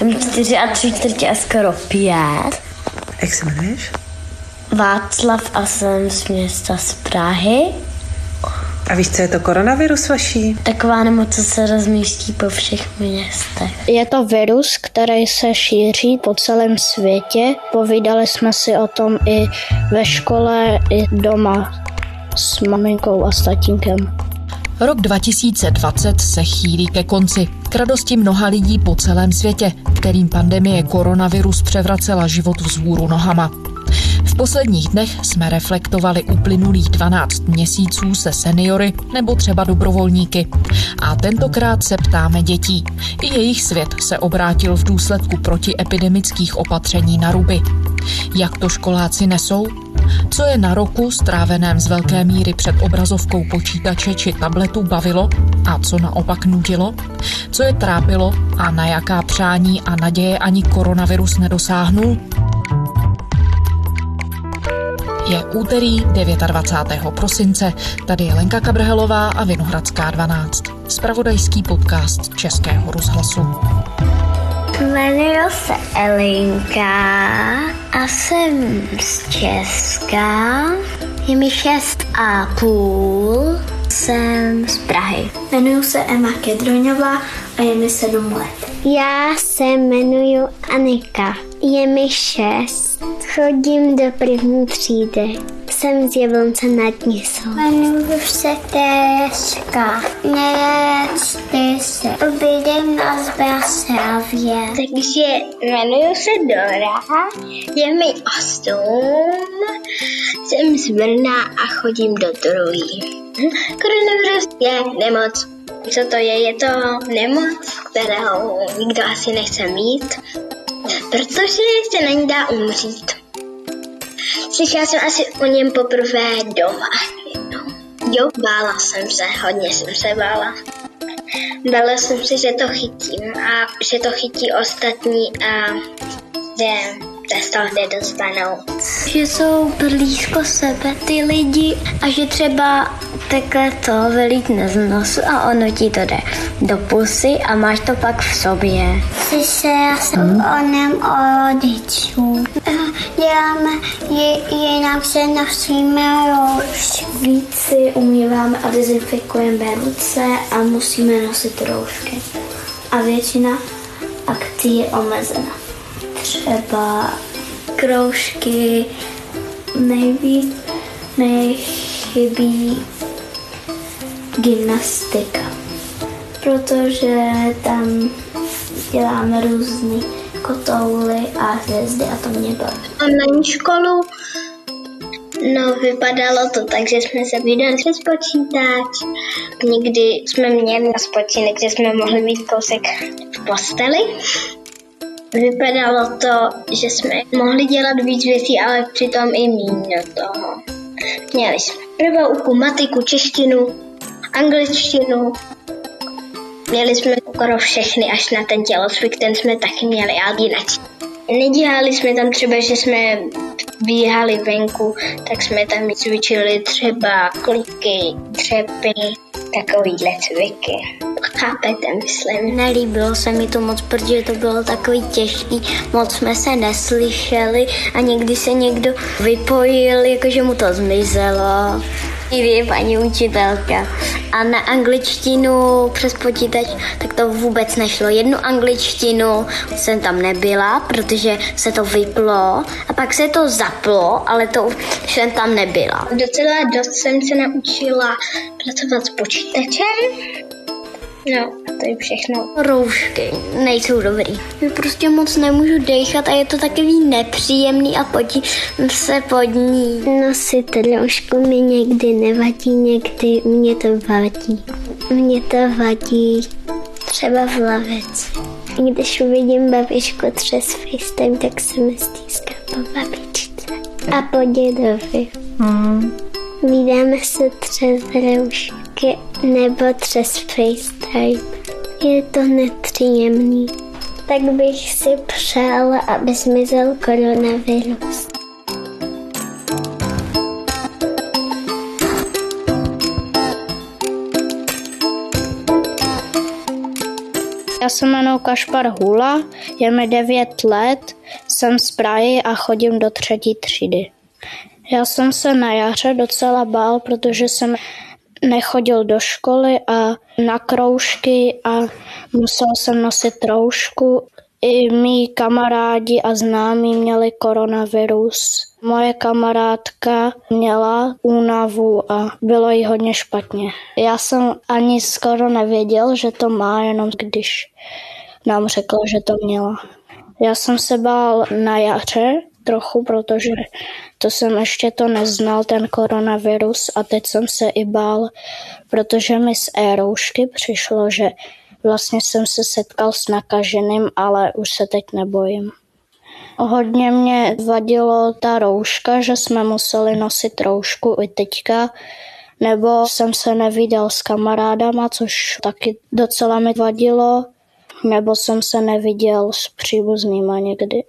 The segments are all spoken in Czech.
Mám čtyři a tři čtvrtě a skoro pět. Jak se jmenuješ? Václav a jsem z města z Prahy. A víš, co je to koronavirus vaší? Taková nemoc, co se rozmístí po všech městech. Je to virus, který se šíří po celém světě. Povídali jsme si o tom i ve škole, i doma s maminkou a s tatínkem. Rok 2020 se chýlí ke konci. K radosti mnoha lidí po celém světě, kterým pandemie koronavirus převracela život vzhůru nohama. V posledních dnech jsme reflektovali uplynulých 12 měsíců se seniory nebo třeba dobrovolníky. A tentokrát se ptáme dětí. I jejich svět se obrátil v důsledku protiepidemických opatření na ruby. Jak to školáci nesou? Co je na roku stráveném z velké míry před obrazovkou počítače či tabletu bavilo a co naopak nudilo? Co je trápilo a na jaká přání a naděje ani koronavirus nedosáhnul? Je úterý 29. prosince. Tady je Lenka Kabrhelová a Vinohradská 12. Spravodajský podcast Českého rozhlasu. Jmenuji se Elinka a jsem z Česka. Je mi šest a půl. Jsem z Prahy. Jmenuji se Emma Kedroňová a je mi sedm let. Já se jmenuji Anika. Je mi šest. Chodím do první třídy. Jsem z Jablonce nad Nisou. Jmenuji se Tereska. Neráčte se. Obědem na Zbraslavě. Takže jmenuji se Dora. Je mi osm. Jsem z Brna a chodím do druhý. Koronavirus je nemoc. Co to je? Je to nemoc, kterého nikdo asi nechce mít, protože se na ní dá umřít. Slyšela jsem asi o něm poprvé doma. Jo, bála jsem se, hodně jsem se bála. Bála jsem se, že to chytím a že to chytí ostatní a že toho nedostanou. Že jsou blízko sebe ty lidi a že třeba takhle to vylítne z nosu a ono ti to jde do pusy a máš to pak v sobě. Slyšela jsem hmm. o něm o rodičů. Děláme, je, jinak se nosíme roušky. Víc si umýváme a dezinfikujeme ruce a musíme nosit roušky. A většina akcí je omezena. Třeba kroužky nejvíc nechybí gymnastika, protože tam děláme různé kotouly a hvězdy a to mě baví. Online školu No, vypadalo to tak, že jsme se vydali přes počítač. Někdy jsme měli na spočinek, že jsme mohli mít kousek v posteli. Vypadalo to, že jsme mohli dělat víc věcí, ale přitom i méně toho. Měli jsme prvou matiku, češtinu, angličtinu. Měli jsme skoro všechny, až na ten tělocvik, ten jsme taky měli, ale jinak. Nedělali jsme tam třeba, že jsme bíhali venku, tak jsme tam cvičili třeba kliky, třepy, takovýhle cviky. Chápete, myslím. Nelíbilo se mi to moc, protože to bylo takový těžký, moc jsme se neslyšeli a někdy se někdo vypojil, jakože mu to zmizelo je paní učitelka. A na angličtinu přes počítač, tak to vůbec nešlo. Jednu angličtinu jsem tam nebyla, protože se to vyplo a pak se to zaplo, ale to už jsem tam nebyla. Docela dost jsem se naučila pracovat s počítačem. No, to je všechno. Roušky nejsou dobrý. Já prostě moc nemůžu dechat a je to takový nepříjemný a potí se pod ní. Nosit roušku mi někdy nevadí, někdy mě to vadí. Mě to vadí třeba v lavici. Když uvidím babičku přes FaceTime, tak se mi stýská po babičce. A po dědovi. Mm. Vídáme se přes roušky nebo přes FaceTime. Je to nepříjemný. Tak bych si přála, aby zmizel koronavirus. Já se jmenuji Kašpar Hula, je mi 9 let, jsem z Prahy a chodím do třetí třídy. Já jsem se na jaře docela bál, protože jsem nechodil do školy a na kroužky a musel jsem nosit roušku. I mý kamarádi a známí měli koronavirus. Moje kamarádka měla únavu a bylo jí hodně špatně. Já jsem ani skoro nevěděl, že to má, jenom když nám řekla, že to měla. Já jsem se bál na jaře trochu, protože to jsem ještě to neznal, ten koronavirus a teď jsem se i bál, protože mi z e-roušky přišlo, že vlastně jsem se setkal s nakaženým, ale už se teď nebojím. Hodně mě vadilo ta rouška, že jsme museli nosit roušku i teďka, nebo jsem se neviděl s kamarádama, což taky docela mi vadilo, nebo jsem se neviděl s příbuznýma někdy.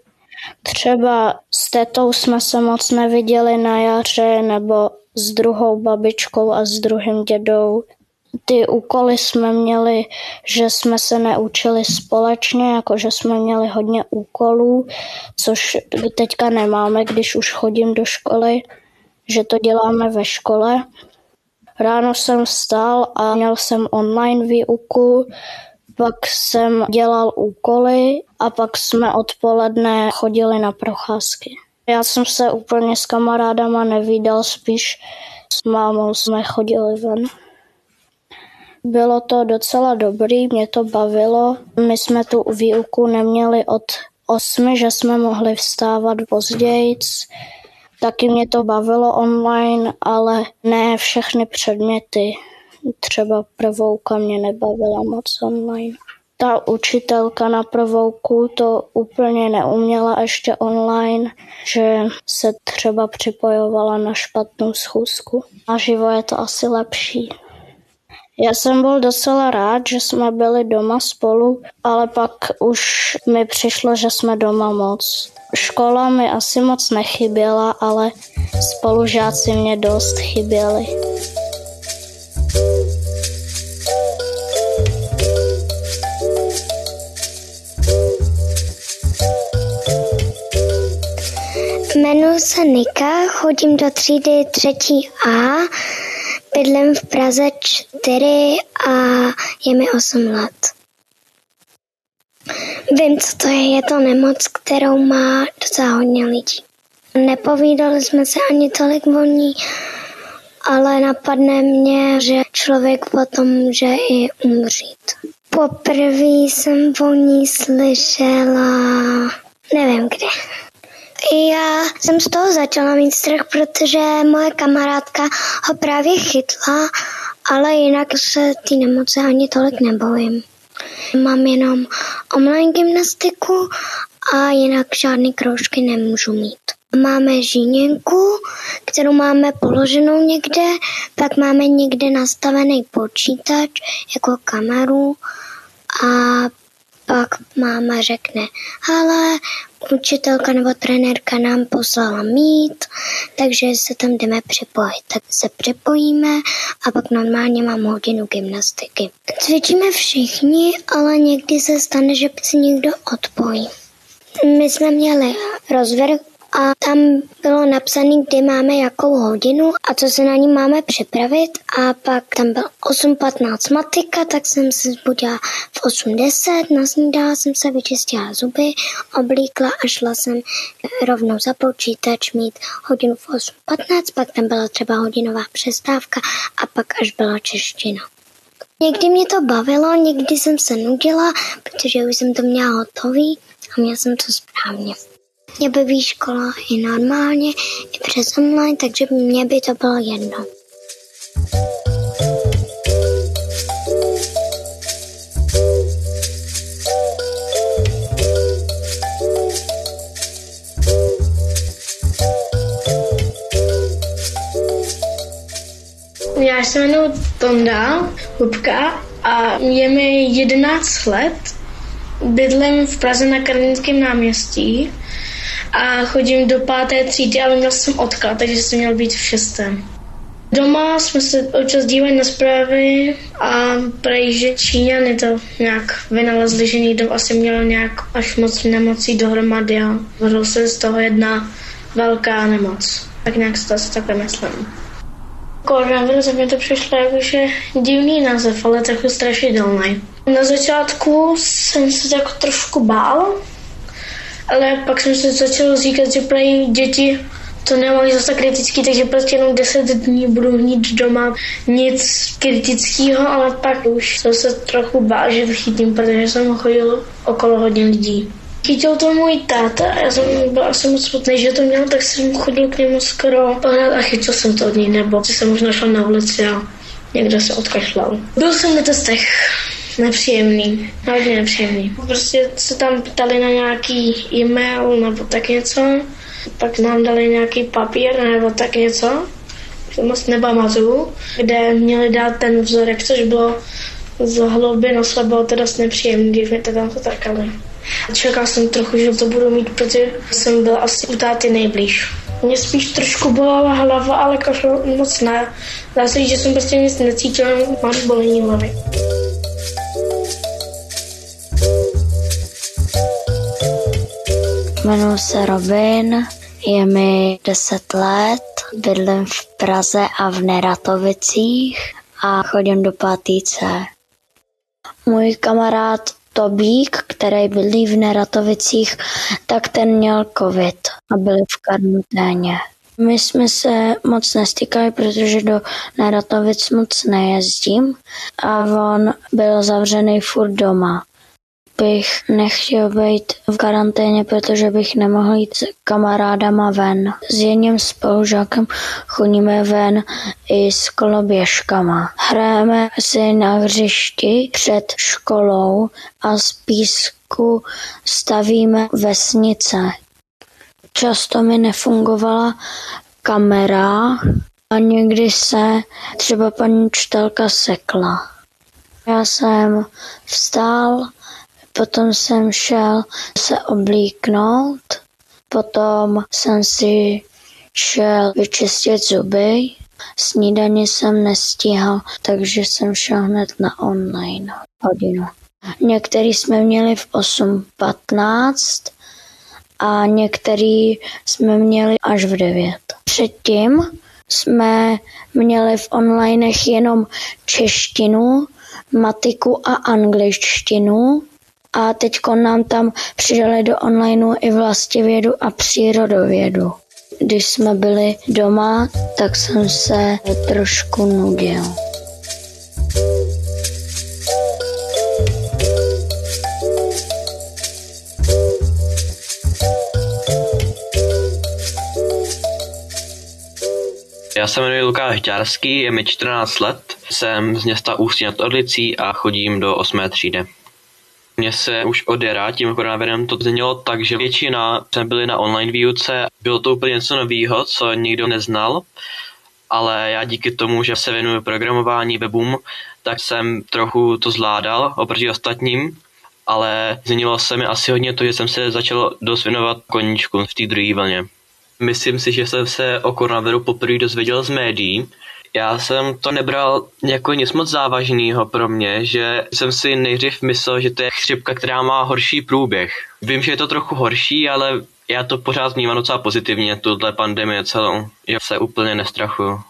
Třeba s tetou jsme se moc neviděli na jaře, nebo s druhou babičkou a s druhým dědou. Ty úkoly jsme měli, že jsme se neučili společně, jako že jsme měli hodně úkolů, což teďka nemáme, když už chodím do školy, že to děláme ve škole. Ráno jsem vstal a měl jsem online výuku, pak jsem dělal úkoly a pak jsme odpoledne chodili na procházky. Já jsem se úplně s kamarádama nevídal, spíš s mámou jsme chodili ven. Bylo to docela dobrý, mě to bavilo. My jsme tu výuku neměli od osmi, že jsme mohli vstávat později. Taky mě to bavilo online, ale ne všechny předměty. Třeba prvouka mě nebavila moc online. Ta učitelka na prvouku to úplně neuměla ještě online, že se třeba připojovala na špatnou schůzku. A živo je to asi lepší. Já jsem byl docela rád, že jsme byli doma spolu, ale pak už mi přišlo, že jsme doma moc. Škola mi asi moc nechyběla, ale spolužáci mě dost chyběli. Jmenuji se Nika, chodím do třídy třetí A, bydlím v Praze 4 a je mi 8 let. Vím, co to je, je to nemoc, kterou má docela hodně lidí. Nepovídali jsme se ani tolik o ní, ale napadne mě, že člověk potom může i umřít. Poprvé jsem o ní slyšela, nevím kde. Já jsem z toho začala mít strach, protože moje kamarádka ho právě chytla, ale jinak se ty nemoce ani tolik nebojím. Mám jenom online gymnastiku a jinak žádný kroužky nemůžu mít. Máme žíněnku, kterou máme položenou někde, pak máme někde nastavený počítač jako kameru a pak máma řekne, ale učitelka nebo trenérka nám poslala mít, takže se tam jdeme připojit. Tak se připojíme a pak normálně mám hodinu gymnastiky. Cvičíme všichni, ale někdy se stane, že si někdo odpojí. My jsme měli rozvrh a tam bylo napsané, kdy máme jakou hodinu a co se na ní máme připravit a pak tam byl 8.15 matika, tak jsem se zbudila v 8.10, nasnídala jsem se, vyčistila zuby, oblíkla a šla jsem rovnou za počítač mít hodinu v 8.15, pak tam byla třeba hodinová přestávka a pak až byla čeština. Někdy mě to bavilo, někdy jsem se nudila, protože už jsem to měla hotový a měla jsem to správně. Mě baví škola i normálně, i přes online, takže mě by to bylo jedno. Já se jmenuji Tonda Hubka a je mi 11 let. Bydlím v Praze na Karlínském náměstí a chodím do páté třídy, ale měl jsem odklad, takže jsem měl být v šestém. Doma jsme se občas dívali na zprávy a prej, že Číňany to nějak vynalezli, že někdo asi měl nějak až moc nemocí dohromady a vyrodil se z toho jedna velká nemoc. Tak nějak se to asi takhle myslím. Koronavirus mi to přišlo jakože divný název, ale trochu strašidelný. Na začátku jsem se tak trošku bál, ale pak jsem se začal říkat, že prej děti to nemají zase kritický, takže prostě jenom 10 dní budu mít doma nic kritického, ale pak už jsem se trochu bál, že chytím, protože jsem chodil okolo hodně lidí. Chytil to můj táta, já jsem byl asi moc smutný, že to měl, tak jsem chodil k němu skoro pořád a chytil jsem to od něj, nebo jsem možná šel na ulici a někdo se odkašlal. Byl jsem na testech, nepříjemný, hodně nepříjemný. Prostě se tam ptali na nějaký e-mail nebo tak něco, pak nám dali nějaký papír nebo tak něco, to moc nepamatuju, kde měli dát ten vzorek, což bylo z hlouby nosla, bylo to dost nepříjemný, když mi to tam to takali. Čekal jsem trochu, že to budu mít, protože jsem byl asi u táty nejblíž. Mě spíš trošku bolela hlava, ale kašel moc ne. Dá se že jsem prostě nic necítil, mám bolení hlavy. Jmenuji se Robin, je mi 10 let, bydlím v Praze a v Neratovicích a chodím do pátíce. Můj kamarád Tobík, který bydlí v Neratovicích, tak ten měl covid a byli v karanténě. My jsme se moc nestýkali, protože do Neratovic moc nejezdím a on byl zavřený furt doma bych nechtěl být v karanténě, protože bych nemohl jít s kamarádama ven. S jedním spolužákem chodíme ven i s koloběžkama. Hrajeme si na hřišti před školou a z písku stavíme vesnice. Často mi nefungovala kamera a někdy se třeba paní učitelka sekla. Já jsem vstál, Potom jsem šel se oblíknout, potom jsem si šel vyčistit zuby, snídaně jsem nestíhal, takže jsem šel hned na online hodinu. Některý jsme měli v 8.15 a některý jsme měli až v 9. Předtím jsme měli v onlinech jenom češtinu, matiku a angličtinu a teď nám tam přidali do onlineu i vlastivědu a přírodovědu. Když jsme byli doma, tak jsem se trošku nudil. Já se jmenuji Lukáš Ďárský, je mi 14 let, jsem z města Ústí nad Orlicí a chodím do 8. třídy. Mně se už od jara tím koronavirem to změnilo tak, že většina jsme byli na online výuce. Bylo to úplně něco nového, co nikdo neznal, ale já díky tomu, že se věnuju programování webům, tak jsem trochu to zvládal oproti ostatním, ale změnilo se mi asi hodně to, že jsem se začal dost věnovat koníčku v té druhé vlně. Myslím si, že jsem se o koronaviru poprvé dozvěděl z médií, já jsem to nebral jako nic moc závažného pro mě, že jsem si nejdřív myslel, že to je chřipka, která má horší průběh. Vím, že je to trochu horší, ale já to pořád vnímám docela pozitivně, tuhle pandemie celou, že se úplně nestrachuju.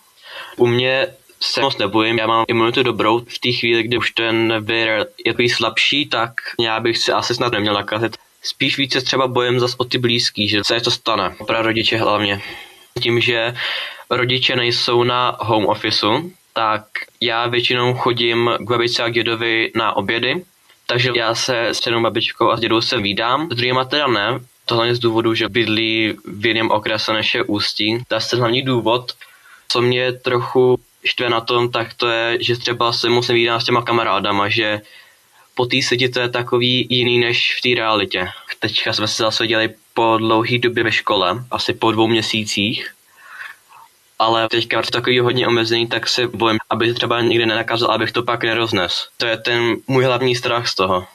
U mě se moc nebojím, já mám imunitu dobrou. V té chvíli, kdy už ten vir je takový slabší, tak já bych se asi snad neměl nakazit. Spíš více třeba bojem zas o ty blízký, že se to stane, pro rodiče hlavně. Tím, že rodiče nejsou na home officeu, tak já většinou chodím k babičce a dědovi na obědy, takže já se s jednou babičkou a s dědou se vídám, s druhýma teda ne, to hlavně z důvodu, že bydlí v jiném okrese než je Ústí. To je hlavní důvod, co mě trochu štve na tom, tak to je, že třeba se musím vídat s těma kamarádama, že po té světě to je takový jiný než v té realitě. Teďka jsme se zase dělali po dlouhé době ve škole, asi po dvou měsících, ale teďka je takový hodně omezený, tak se bojím, aby třeba někde nenakazil, abych to pak neroznes. To je ten můj hlavní strach z toho.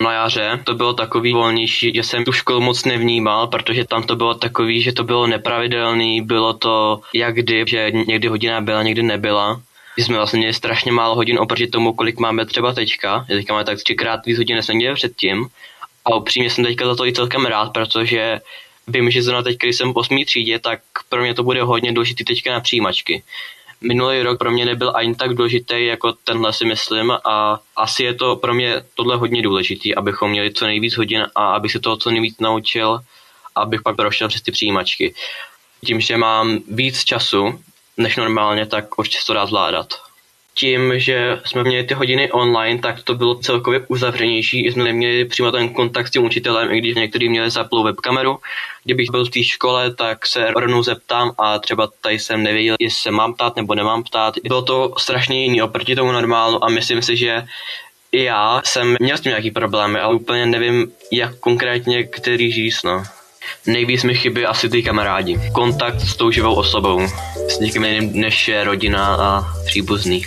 Na jaře to bylo takový volnější, že jsem tu školu moc nevnímal, protože tam to bylo takový, že to bylo nepravidelný, bylo to jak kdy, že někdy hodina byla, někdy nebyla. My jsme vlastně měli strašně málo hodin oproti tomu, kolik máme třeba teďka. Teďka máme tak třikrát víc hodin, než jsme měli předtím. A upřímně jsem teďka za to i celkem rád, protože vím, že zrovna teď, když jsem v 8. třídě, tak pro mě to bude hodně důležité teďka na přijímačky. Minulý rok pro mě nebyl ani tak důležitý jako tenhle si myslím a asi je to pro mě tohle hodně důležitý, abychom měli co nejvíc hodin a abych se toho co nejvíc naučil, abych pak prošel přes ty přijímačky. Tím, že mám víc času než normálně, tak určitě to dá zvládat tím, že jsme měli ty hodiny online, tak to bylo celkově uzavřenější. Jsme neměli přímo ten kontakt s tím učitelem, i když někteří měli zaplou webkameru. Kdybych byl v té škole, tak se rovnou zeptám a třeba tady jsem nevěděl, jestli se mám ptát nebo nemám ptát. Bylo to strašně jiný oproti tomu normálu a myslím si, že já jsem měl s tím nějaký problémy, ale úplně nevím, jak konkrétně který říct, no. Nejvíc mi chybí asi ty kamarádi. Kontakt s tou živou osobou. S někým jiným než je rodina a příbuzný.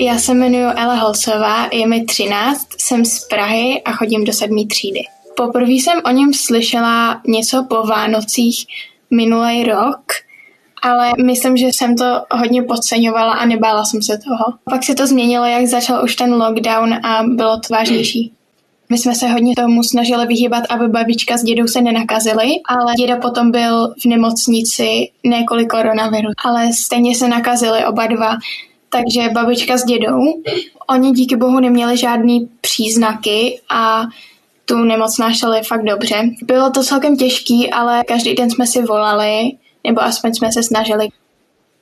Já se jmenuji Ela Holcová, je mi 13, jsem z Prahy a chodím do sedmé třídy. Poprvé jsem o něm slyšela něco po Vánocích minulý rok – ale myslím, že jsem to hodně podceňovala a nebála jsem se toho. Pak se to změnilo, jak začal už ten lockdown a bylo to vážnější. My jsme se hodně tomu snažili vyhýbat, aby babička s dědou se nenakazili, ale děda potom byl v nemocnici ne kvůli koronaviru, ale stejně se nakazili oba dva. Takže babička s dědou, oni díky bohu neměli žádný příznaky a tu nemoc nášeli fakt dobře. Bylo to celkem těžký, ale každý den jsme si volali nebo aspoň jsme se snažili.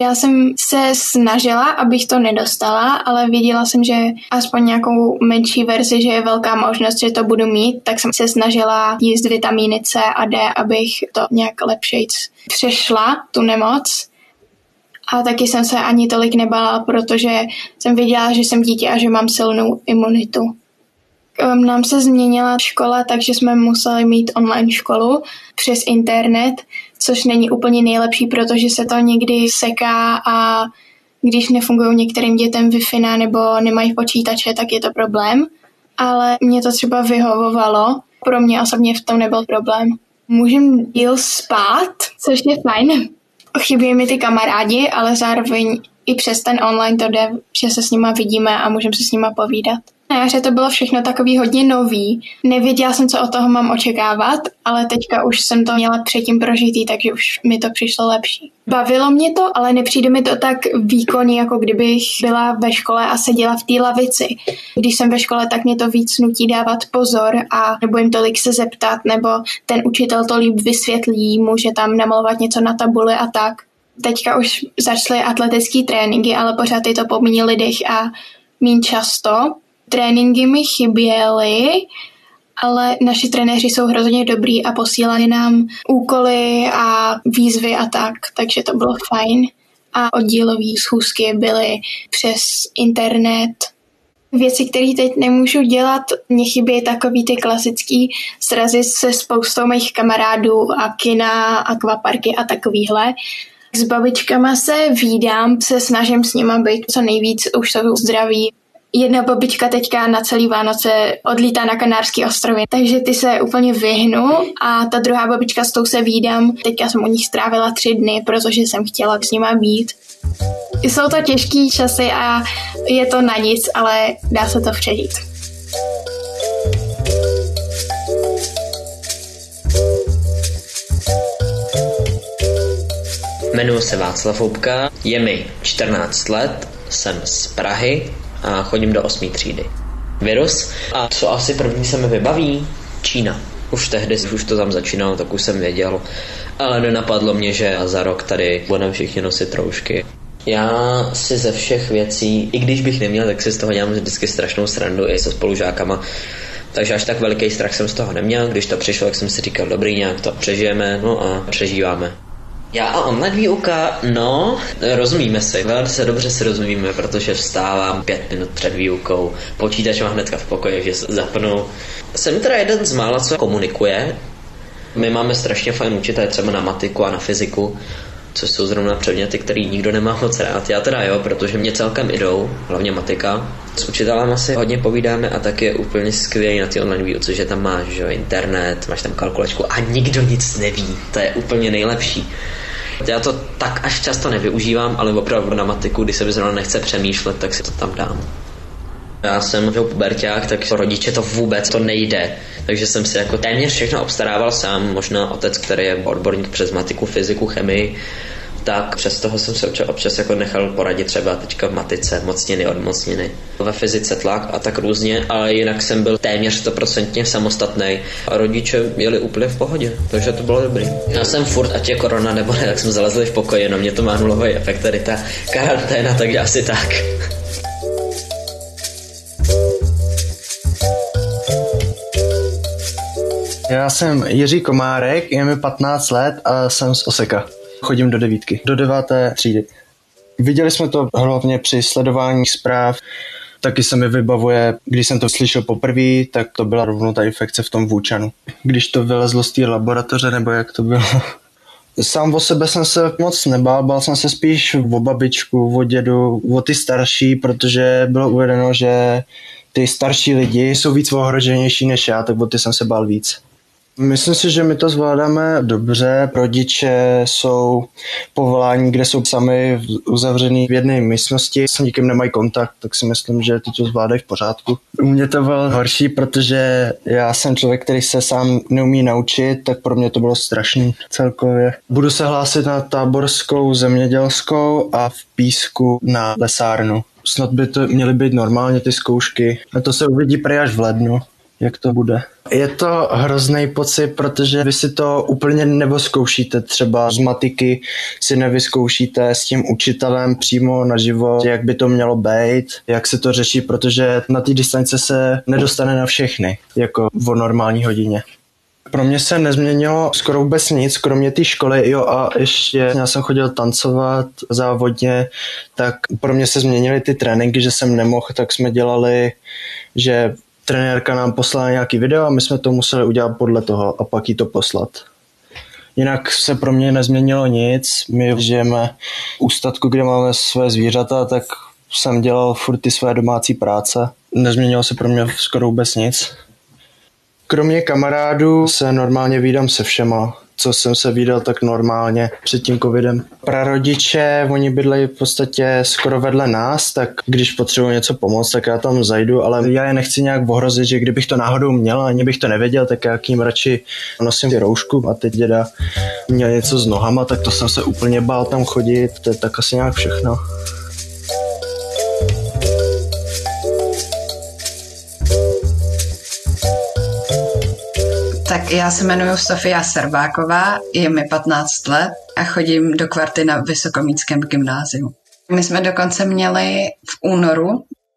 Já jsem se snažila, abych to nedostala, ale věděla jsem, že aspoň nějakou menší verzi, že je velká možnost, že to budu mít, tak jsem se snažila jíst vitamíny C a D, abych to nějak lepšejc přešla, tu nemoc. A taky jsem se ani tolik nebala, protože jsem věděla, že jsem dítě a že mám silnou imunitu. Ehm, nám se změnila škola, takže jsme museli mít online školu přes internet, což není úplně nejlepší, protože se to někdy seká a když nefungují některým dětem Wi-Fi nebo nemají počítače, tak je to problém. Ale mě to třeba vyhovovalo. Pro mě osobně v tom nebyl problém. Můžem díl spát, což je fajn. Chybí mi ty kamarádi, ale zároveň i přes ten online to jde, že se s nima vidíme a můžeme se s nima povídat. Na jaře to bylo všechno takový hodně nový. Nevěděla jsem, co od toho mám očekávat, ale teďka už jsem to měla předtím prožitý, takže už mi to přišlo lepší. Bavilo mě to, ale nepřijde mi to tak výkonný, jako kdybych byla ve škole a seděla v té lavici. Když jsem ve škole, tak mě to víc nutí dávat pozor a nebudem tolik se zeptat, nebo ten učitel to líp vysvětlí, může tam namalovat něco na tabuli a tak. Teďka už začaly atletické tréninky, ale pořád je to po lidech a méně často tréninky mi chyběly, ale naši trenéři jsou hrozně dobrý a posílali nám úkoly a výzvy a tak, takže to bylo fajn. A oddílové schůzky byly přes internet. Věci, které teď nemůžu dělat, mě chybí takový ty klasický srazy se spoustou mých kamarádů a kina, akvaparky a takovýhle. S babičkama se výdám, se snažím s nima být co nejvíc, už jsou zdraví, Jedna babička teďka na celý Vánoce odlítá na Kanárský ostrovy, takže ty se úplně vyhnu a ta druhá babička s tou se výdám. Teďka jsem u nich strávila tři dny, protože jsem chtěla s nima být. Jsou to těžký časy a je to na nic, ale dá se to přežít. Jmenuji se Václav Houbka, je mi 14 let, jsem z Prahy a chodím do osmé třídy. Virus. A co asi první se mi vybaví? Čína. Už tehdy, už to tam začínalo, tak už jsem věděl. Ale nenapadlo mě, že za rok tady budeme všichni nosit troušky. Já si ze všech věcí, i když bych neměl, tak si z toho dělám vždycky strašnou srandu i se spolužákama. Takže až tak veliký strach jsem z toho neměl. Když to přišlo, tak jsem si říkal, dobrý, nějak to přežijeme, no a přežíváme. Já a online výuka, no, rozumíme si, velice dobře si rozumíme, protože vstávám pět minut před výukou, počítač mám hnedka v pokoji, že zapnu. Jsem teda jeden z mála, co komunikuje. My máme strašně fajn učitele třeba na matiku a na fyziku co jsou zrovna předměty, který nikdo nemá moc rád. Já teda jo, protože mě celkem jdou, hlavně matika. S učitelem asi hodně povídáme a tak je úplně skvělý na ty online výuce, že tam máš že, internet, máš tam kalkulačku a nikdo nic neví. To je úplně nejlepší. Já to tak až často nevyužívám, ale opravdu na matiku, když se mi zrovna nechce přemýšlet, tak si to tam dám. Já jsem že puberták, tak rodiče to vůbec to nejde. Takže jsem si jako téměř všechno obstarával sám. Možná otec, který je odborník přes matiku, fyziku, chemii, tak přes toho jsem se občas, občas jako nechal poradit třeba teďka v matice, mocniny, odmocniny. Ve fyzice tlak a tak různě, ale jinak jsem byl téměř stoprocentně samostatný a rodiče měli úplně v pohodě, takže to bylo dobrý. Já jsem furt, ať je korona nebo ne, tak jsme zalezli v pokoji, no mě to má nulový efekt, tady ta karanténa, takže asi tak. Já jsem Jiří Komárek, je mi 15 let a jsem z Oseka. Chodím do devítky, do deváté třídy. Viděli jsme to hlavně při sledování zpráv. Taky se mi vybavuje, když jsem to slyšel poprvé, tak to byla rovnou ta infekce v tom vůčanu. Když to vylezlo z té laboratoře, nebo jak to bylo. Sám o sebe jsem se moc nebál, bál jsem se spíš o babičku, o dědu, o ty starší, protože bylo uvedeno, že ty starší lidi jsou víc ohroženější než já, tak o ty jsem se bál víc. Myslím si, že my to zvládáme dobře. Rodiče jsou povolání, kde jsou sami uzavřený v jedné místnosti, s nikým nemají kontakt, tak si myslím, že ty to zvládají v pořádku. U mě to bylo horší, protože já jsem člověk, který se sám neumí naučit, tak pro mě to bylo strašný celkově. Budu se hlásit na táborskou zemědělskou a v písku na lesárnu. Snad by to měly být normálně ty zkoušky. A to se uvidí prej až v lednu jak to bude. Je to hrozný pocit, protože vy si to úplně nevyzkoušíte. Třeba z matiky si nevyzkoušíte s tím učitelem přímo naživo, jak by to mělo být, jak se to řeší, protože na té distance se nedostane na všechny, jako v normální hodině. Pro mě se nezměnilo skoro vůbec nic, kromě té školy, jo a ještě já jsem chodil tancovat závodně, tak pro mě se změnily ty tréninky, že jsem nemohl, tak jsme dělali, že trenérka nám poslala nějaký video a my jsme to museli udělat podle toho a pak jí to poslat. Jinak se pro mě nezměnilo nic. My žijeme u statku, kde máme své zvířata, tak jsem dělal furt ty své domácí práce. Nezměnilo se pro mě skoro vůbec nic. Kromě kamarádů se normálně vídám se všema co jsem se viděl tak normálně před tím covidem. Prarodiče, oni bydlejí v podstatě skoro vedle nás, tak když potřebuji něco pomoct, tak já tam zajdu, ale já je nechci nějak ohrozit, že kdybych to náhodou měl, ani bych to nevěděl, tak já k ním radši nosím ty roušku a teď děda měl něco s nohama, tak to jsem se úplně bál tam chodit, to je tak asi nějak všechno. Tak já se jmenuji Sofia Serbáková, je mi 15 let a chodím do kvarty na Vysokomíckém gymnáziu. My jsme dokonce měli v únoru,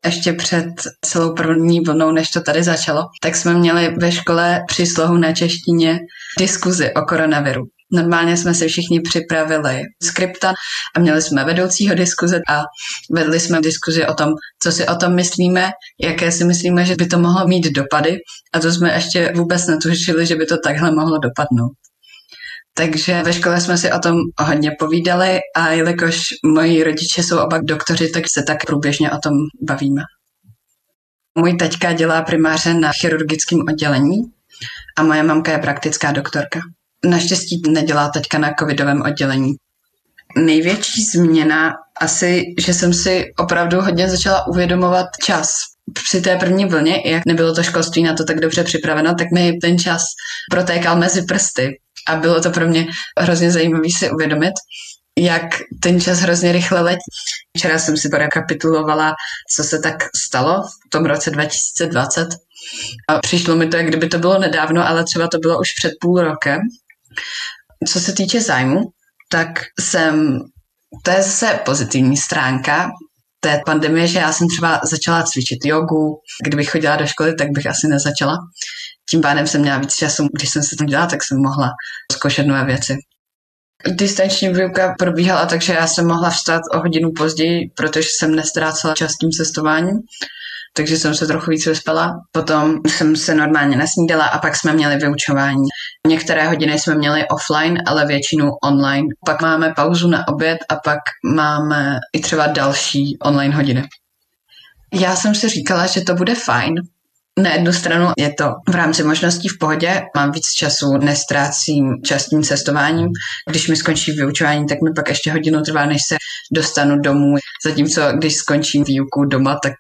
ještě před celou první vlnou, než to tady začalo, tak jsme měli ve škole příslohu na češtině diskuzi o koronaviru. Normálně jsme si všichni připravili skripta a měli jsme vedoucího diskuze a vedli jsme diskuzi o tom, co si o tom myslíme, jaké si myslíme, že by to mohlo mít dopady a to jsme ještě vůbec netušili, že by to takhle mohlo dopadnout. Takže ve škole jsme si o tom hodně povídali a jelikož moji rodiče jsou oba doktoři, tak se tak průběžně o tom bavíme. Můj teďka dělá primáře na chirurgickém oddělení a moje mamka je praktická doktorka. Naštěstí nedělá teďka na covidovém oddělení. Největší změna asi, že jsem si opravdu hodně začala uvědomovat čas. Při té první vlně, jak nebylo to školství na to tak dobře připraveno, tak mi ten čas protékal mezi prsty. A bylo to pro mě hrozně zajímavé si uvědomit, jak ten čas hrozně rychle letí. Včera jsem si rekapitulovala, co se tak stalo v tom roce 2020 a přišlo mi to, jak kdyby to bylo nedávno, ale třeba to bylo už před půl rokem. Co se týče zájmu, tak jsem, to je zase pozitivní stránka té pandemie, že já jsem třeba začala cvičit jogu. Kdybych chodila do školy, tak bych asi nezačala. Tím pádem jsem měla víc času, když jsem se tam dělala, tak jsem mohla zkoušet nové věci. Distanční výuka probíhala takže já jsem mohla vstát o hodinu později, protože jsem nestrácela čas tím cestováním takže jsem se trochu víc vyspala. Potom jsem se normálně nasnídala a pak jsme měli vyučování. Některé hodiny jsme měli offline, ale většinu online. Pak máme pauzu na oběd a pak máme i třeba další online hodiny. Já jsem si říkala, že to bude fajn, na jednu stranu je to v rámci možností v pohodě, mám víc času, nestrácím čas tím cestováním. Když mi skončí vyučování, tak mi pak ještě hodinu trvá, než se dostanu domů. Zatímco když skončím výuku doma, tak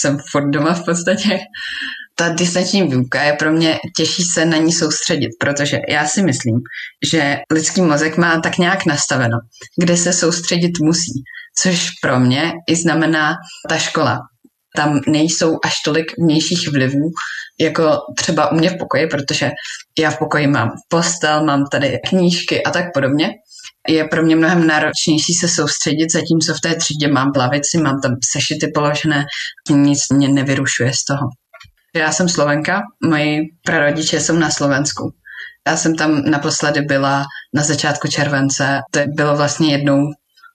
jsem furt doma v podstatě. Ta distanční výuka je pro mě těžší se na ní soustředit, protože já si myslím, že lidský mozek má tak nějak nastaveno, kde se soustředit musí, což pro mě i znamená ta škola tam nejsou až tolik vnějších vlivů, jako třeba u mě v pokoji, protože já v pokoji mám postel, mám tady knížky a tak podobně. Je pro mě mnohem náročnější se soustředit, zatímco v té třídě mám plavici, mám tam sešity položené, nic mě nevyrušuje z toho. Já jsem Slovenka, moji prarodiče jsou na Slovensku. Já jsem tam naposledy byla na začátku července, to bylo vlastně jednou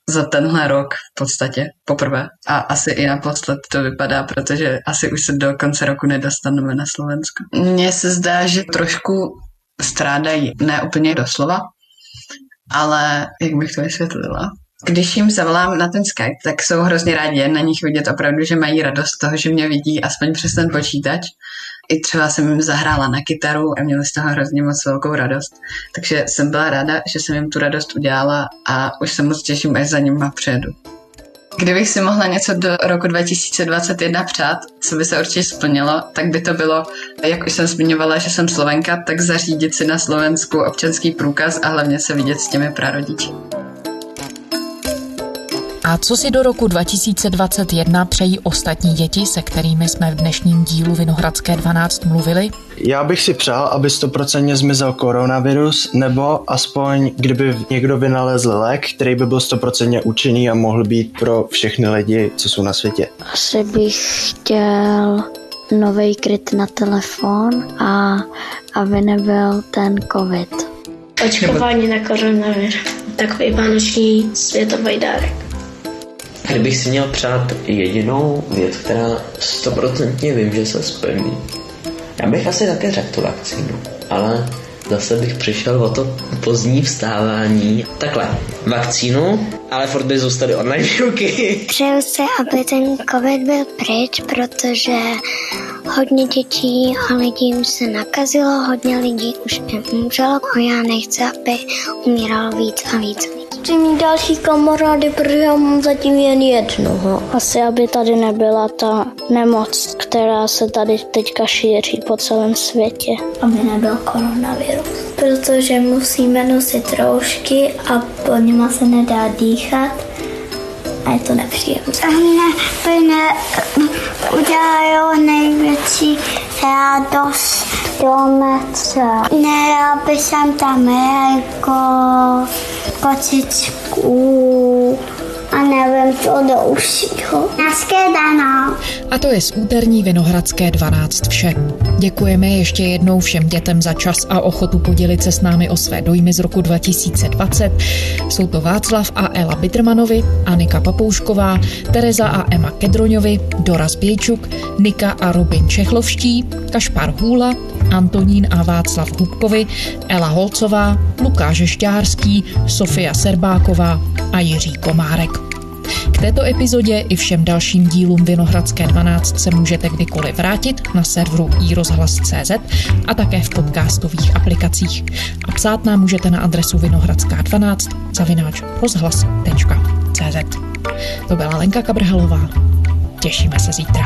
za tenhle rok v podstatě poprvé. A asi i naposled to vypadá, protože asi už se do konce roku nedostaneme na Slovensko. Mně se zdá, že trošku strádají, ne úplně doslova, ale jak bych to vysvětlila? Když jim zavolám na ten Skype, tak jsou hrozně rádi, na nich vidět opravdu, že mají radost toho, že mě vidí aspoň přes ten počítač i třeba jsem jim zahrála na kytaru a měli z toho hrozně moc velkou radost. Takže jsem byla ráda, že jsem jim tu radost udělala a už se moc těším, až za nima přijedu. Kdybych si mohla něco do roku 2021 přát, co by se určitě splnilo, tak by to bylo, jak už jsem zmiňovala, že jsem Slovenka, tak zařídit si na Slovensku občanský průkaz a hlavně se vidět s těmi prarodiči. A co si do roku 2021 přejí ostatní děti, se kterými jsme v dnešním dílu Vinohradské 12 mluvili? Já bych si přál, aby stoprocentně zmizel koronavirus, nebo aspoň kdyby někdo vynalezl lék, který by byl stoprocentně účinný a mohl být pro všechny lidi, co jsou na světě. Asi bych chtěl nový kryt na telefon a aby nebyl ten covid. Očkování na koronavir. Takový vánoční světový dárek. Kdybych si měl přát jedinou věc, která stoprocentně vím, že se splní, já bych asi také řekl tu vakcínu, ale zase bych přišel o to pozdní vstávání. Takhle, vakcínu, ale furt by zůstaly online výuky. Přeju se, aby ten covid byl pryč, protože hodně dětí a lidí se nakazilo, hodně lidí už umřelo a já nechci, aby umíralo víc a víc lidí chci mít další kamarády, protože já mám zatím jen jednoho. Asi, aby tady nebyla ta nemoc, která se tady teďka šíří po celém světě. Aby nebyl koronavirus. Protože musíme nosit roušky a po něma se nedá dýchat a je to nepříjemné. Mně by ne, udělalo největší radost do metro. Ne, aby jsem tam jako kočičku a nevím, co do ušího. Naschledanou. A to je z úterní Vinohradské 12 vše. Děkujeme ještě jednou všem dětem za čas a ochotu podělit se s námi o své dojmy z roku 2020. Jsou to Václav a Ela Bittermanovi, Anika Papoušková, Tereza a Emma Kedroňovi, Dora Zbějčuk, Nika a Robin Čechlovští, Kašpar Hůla, Antonín a Václav Hubkovi, Ela Holcová, Lukáš Šťárský, Sofia Serbáková a Jiří Komárek. K této epizodě i všem dalším dílům Vinohradské 12 se můžete kdykoliv vrátit na serveru iRozhlas.cz a také v podcastových aplikacích. A psát nám můžete na adresu vinohradská12 zavináč rozhlas.cz To byla Lenka Kabrhelová. Těšíme se zítra.